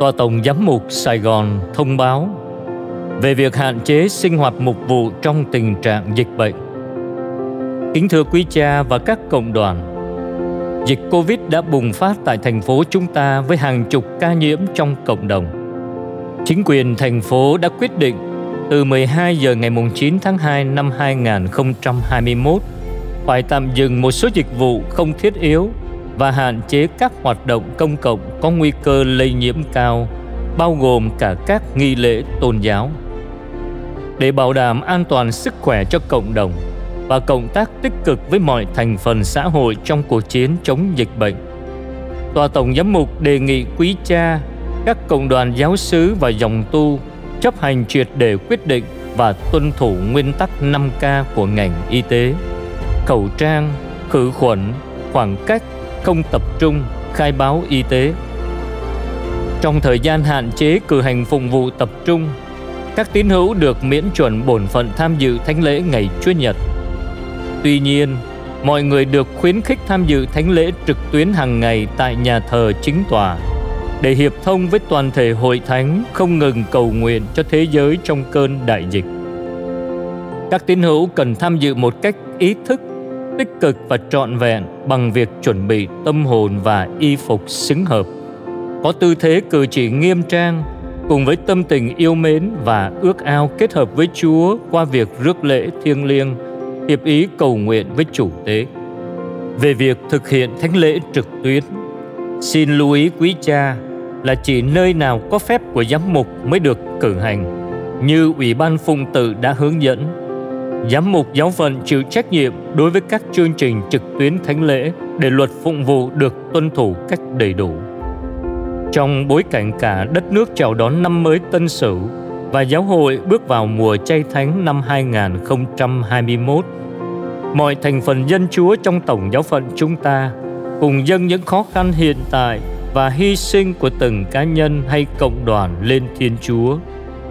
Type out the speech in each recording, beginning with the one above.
Tòa Tổng Giám mục Sài Gòn thông báo về việc hạn chế sinh hoạt mục vụ trong tình trạng dịch bệnh. Kính thưa quý cha và các cộng đoàn, dịch Covid đã bùng phát tại thành phố chúng ta với hàng chục ca nhiễm trong cộng đồng. Chính quyền thành phố đã quyết định từ 12 giờ ngày 9 tháng 2 năm 2021 phải tạm dừng một số dịch vụ không thiết yếu và hạn chế các hoạt động công cộng có nguy cơ lây nhiễm cao, bao gồm cả các nghi lễ tôn giáo. Để bảo đảm an toàn sức khỏe cho cộng đồng và cộng tác tích cực với mọi thành phần xã hội trong cuộc chiến chống dịch bệnh, Tòa Tổng Giám mục đề nghị quý cha, các cộng đoàn giáo sứ và dòng tu chấp hành triệt để quyết định và tuân thủ nguyên tắc 5K của ngành y tế, khẩu trang, khử khuẩn, khoảng cách, không tập trung, khai báo y tế. Trong thời gian hạn chế cử hành phụng vụ tập trung, các tín hữu được miễn chuẩn bổn phận tham dự thánh lễ ngày Chúa Nhật. Tuy nhiên, mọi người được khuyến khích tham dự thánh lễ trực tuyến hàng ngày tại nhà thờ chính tòa để hiệp thông với toàn thể hội thánh không ngừng cầu nguyện cho thế giới trong cơn đại dịch. Các tín hữu cần tham dự một cách ý thức tích cực và trọn vẹn bằng việc chuẩn bị tâm hồn và y phục xứng hợp có tư thế cử chỉ nghiêm trang cùng với tâm tình yêu mến và ước ao kết hợp với Chúa qua việc rước lễ thiêng liêng, hiệp ý cầu nguyện với chủ tế. Về việc thực hiện thánh lễ trực tuyến, xin lưu ý quý cha là chỉ nơi nào có phép của giám mục mới được cử hành, như Ủy ban phụng tự đã hướng dẫn Giám mục giáo phận chịu trách nhiệm đối với các chương trình trực tuyến thánh lễ để luật phụng vụ được tuân thủ cách đầy đủ. Trong bối cảnh cả đất nước chào đón năm mới Tân Sửu và giáo hội bước vào mùa chay thánh năm 2021, mọi thành phần dân Chúa trong tổng giáo phận chúng ta cùng dâng những khó khăn hiện tại và hy sinh của từng cá nhân hay cộng đoàn lên Thiên Chúa –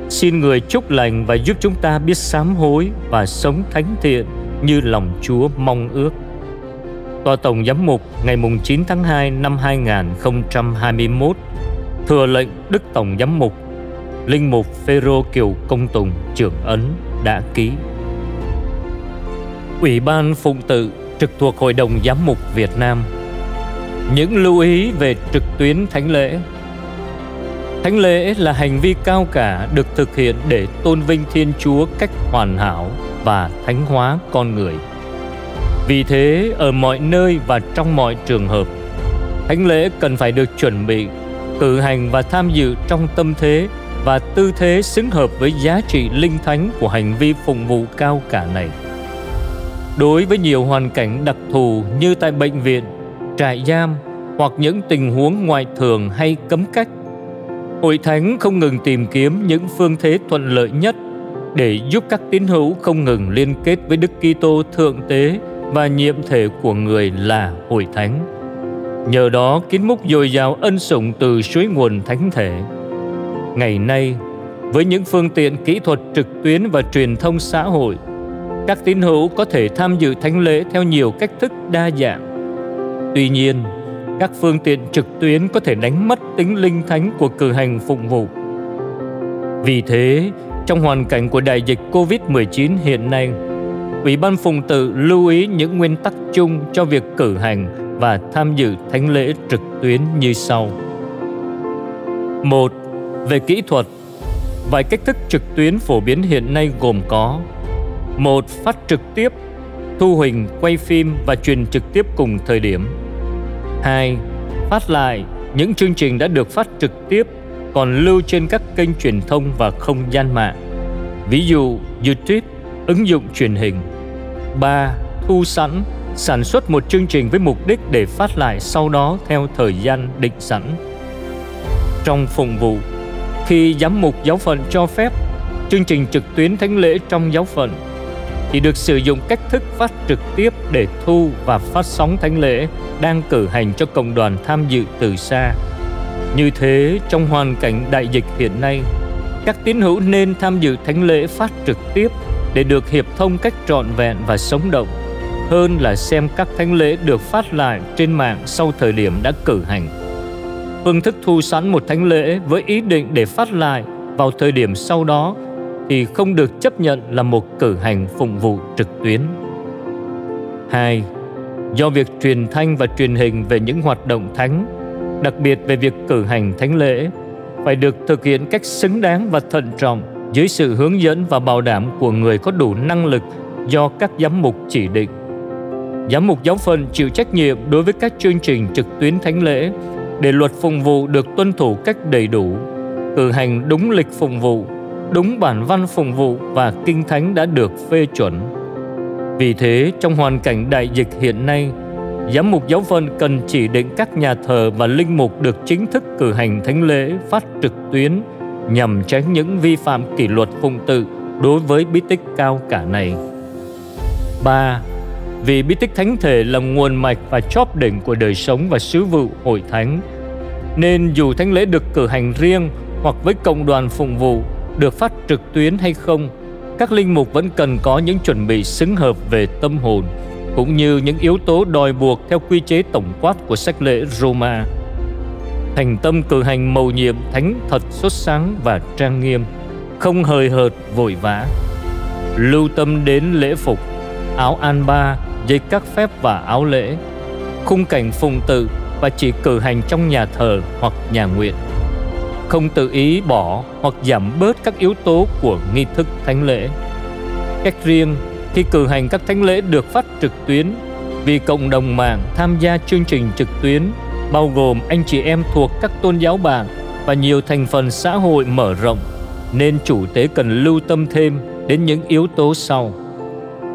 Xin người chúc lành và giúp chúng ta biết sám hối và sống thánh thiện như lòng Chúa mong ước. Tòa Tổng Giám mục, ngày 9 tháng 2 năm 2021 thừa lệnh Đức Tổng Giám mục, Linh mục Phêrô Kiều Công Tùng, trưởng ấn, đã ký. Ủy ban Phụng tự trực thuộc Hội đồng Giám mục Việt Nam, những lưu ý về trực tuyến thánh lễ Thánh lễ là hành vi cao cả được thực hiện để tôn vinh Thiên Chúa cách hoàn hảo và thánh hóa con người. Vì thế, ở mọi nơi và trong mọi trường hợp, thánh lễ cần phải được chuẩn bị, cử hành và tham dự trong tâm thế và tư thế xứng hợp với giá trị linh thánh của hành vi phụng vụ cao cả này. Đối với nhiều hoàn cảnh đặc thù như tại bệnh viện, trại giam hoặc những tình huống ngoại thường hay cấm cách Hội Thánh không ngừng tìm kiếm những phương thế thuận lợi nhất để giúp các tín hữu không ngừng liên kết với Đức Kitô thượng tế và nhiệm thể của người là Hội Thánh. Nhờ đó kiến múc dồi dào ân sủng từ suối nguồn thánh thể. Ngày nay, với những phương tiện kỹ thuật trực tuyến và truyền thông xã hội, các tín hữu có thể tham dự thánh lễ theo nhiều cách thức đa dạng. Tuy nhiên, các phương tiện trực tuyến có thể đánh mất tính linh thánh của cử hành phụng vụ. Vì thế, trong hoàn cảnh của đại dịch COVID-19 hiện nay, Ủy ban Phụng tự lưu ý những nguyên tắc chung cho việc cử hành và tham dự thánh lễ trực tuyến như sau. Một, Về kỹ thuật, vài cách thức trực tuyến phổ biến hiện nay gồm có một Phát trực tiếp, thu hình, quay phim và truyền trực tiếp cùng thời điểm 2. Phát lại những chương trình đã được phát trực tiếp còn lưu trên các kênh truyền thông và không gian mạng. Ví dụ YouTube, ứng dụng truyền hình. 3. Thu sẵn, sản xuất một chương trình với mục đích để phát lại sau đó theo thời gian định sẵn. Trong phụng vụ, khi giám mục giáo phận cho phép, chương trình trực tuyến thánh lễ trong giáo phận thì được sử dụng cách thức phát trực tiếp để thu và phát sóng thánh lễ đang cử hành cho cộng đoàn tham dự từ xa. Như thế, trong hoàn cảnh đại dịch hiện nay, các tín hữu nên tham dự thánh lễ phát trực tiếp để được hiệp thông cách trọn vẹn và sống động hơn là xem các thánh lễ được phát lại trên mạng sau thời điểm đã cử hành. phương thức thu sẵn một thánh lễ với ý định để phát lại vào thời điểm sau đó thì không được chấp nhận là một cử hành phụng vụ trực tuyến. 2. Do việc truyền thanh và truyền hình về những hoạt động thánh, đặc biệt về việc cử hành thánh lễ, phải được thực hiện cách xứng đáng và thận trọng dưới sự hướng dẫn và bảo đảm của người có đủ năng lực do các giám mục chỉ định. Giám mục giáo phận chịu trách nhiệm đối với các chương trình trực tuyến thánh lễ để luật phụng vụ được tuân thủ cách đầy đủ, cử hành đúng lịch phụng vụ, đúng bản văn phụng vụ và kinh thánh đã được phê chuẩn. Vì thế, trong hoàn cảnh đại dịch hiện nay, giám mục giáo phận cần chỉ định các nhà thờ và linh mục được chính thức cử hành thánh lễ phát trực tuyến nhằm tránh những vi phạm kỷ luật phụng tự đối với bí tích cao cả này. 3. Vì bí tích thánh thể là nguồn mạch và chóp đỉnh của đời sống và sứ vụ hội thánh, nên dù thánh lễ được cử hành riêng hoặc với cộng đoàn phụng vụ được phát trực tuyến hay không, các linh mục vẫn cần có những chuẩn bị xứng hợp về tâm hồn, cũng như những yếu tố đòi buộc theo quy chế tổng quát của sách lễ Roma. Thành tâm cử hành mầu nhiệm thánh thật xuất sáng và trang nghiêm, không hời hợt vội vã. Lưu tâm đến lễ phục, áo an ba, dây các phép và áo lễ, khung cảnh phụng tự và chỉ cử hành trong nhà thờ hoặc nhà nguyện. Không tự ý bỏ hoặc giảm bớt các yếu tố của nghi thức thánh lễ. Cách riêng, khi cử hành các thánh lễ được phát trực tuyến, vì cộng đồng mạng tham gia chương trình trực tuyến, bao gồm anh chị em thuộc các tôn giáo bạn và nhiều thành phần xã hội mở rộng, nên chủ tế cần lưu tâm thêm đến những yếu tố sau.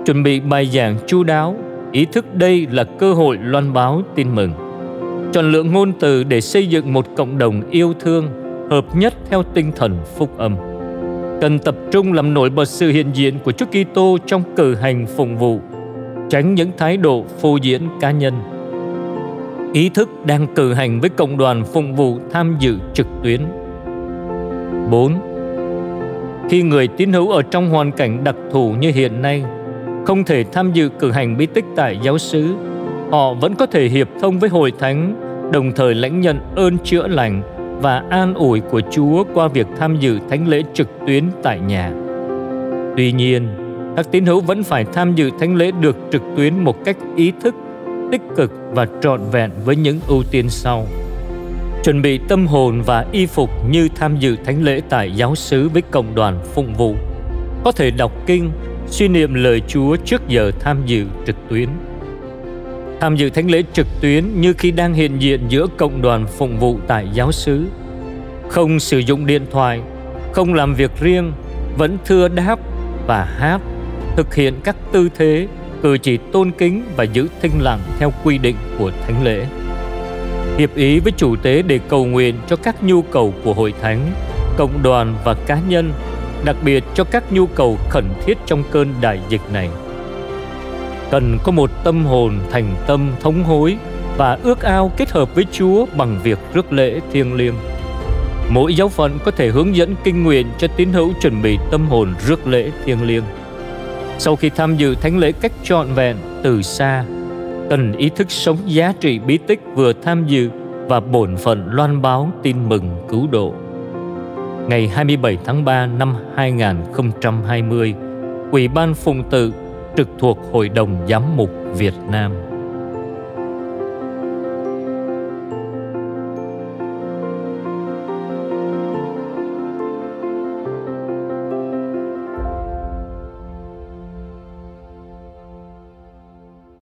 Chuẩn bị bài giảng chu đáo, ý thức đây là cơ hội loan báo tin mừng. Chọn lựa ngôn từ để xây dựng một cộng đồng yêu thương hợp nhất theo tinh thần phúc âm. Cần tập trung làm nổi bật sự hiện diện của Chúa Kitô trong cử hành phụng vụ tránh những thái độ phô diễn cá nhân. Ý thức đang cử hành với cộng đoàn phụng vụ tham dự trực tuyến. 4. Khi người tín hữu ở trong hoàn cảnh đặc thù như hiện nay không thể tham dự cử hành bí tích tại giáo xứ, họ vẫn có thể hiệp thông với hội thánh, đồng thời lãnh nhận ơn chữa lành và an ủi của Chúa qua việc tham dự thánh lễ trực tuyến tại nhà. Tuy nhiên, các tín hữu vẫn phải tham dự thánh lễ được trực tuyến một cách ý thức, tích cực và trọn vẹn với những ưu tiên sau. Chuẩn bị tâm hồn và y phục như tham dự thánh lễ tại giáo xứ với cộng đoàn phụng vụ. Có thể đọc kinh, suy niệm lời Chúa trước giờ tham dự trực tuyến. Tham dự thánh lễ trực tuyến như khi đang hiện diện giữa cộng đoàn phụng vụ tại giáo xứ. Không sử dụng điện thoại, không làm việc riêng, vẫn thưa đáp và hát, thực hiện các tư thế, cử chỉ tôn kính và giữ thinh lặng theo quy định của thánh lễ. Hiệp ý với chủ tế để cầu nguyện cho các nhu cầu của hội thánh, cộng đoàn và cá nhân đặc biệt cho các nhu cầu khẩn thiết trong cơn đại dịch này. Cần có một tâm hồn thành tâm thống hối và ước ao kết hợp với Chúa bằng việc rước lễ thiêng liêng. Mỗi giáo phận có thể hướng dẫn kinh nguyện cho tín hữu chuẩn bị tâm hồn rước lễ thiêng liêng. Sau khi tham dự thánh lễ cách trọn vẹn từ xa, cần ý thức sống giá trị bí tích vừa tham dự và bổn phận loan báo tin mừng cứu độ ngày 27 tháng 3 năm 2020, Ủy ban Phụng tự trực thuộc Hội đồng Giám mục Việt Nam.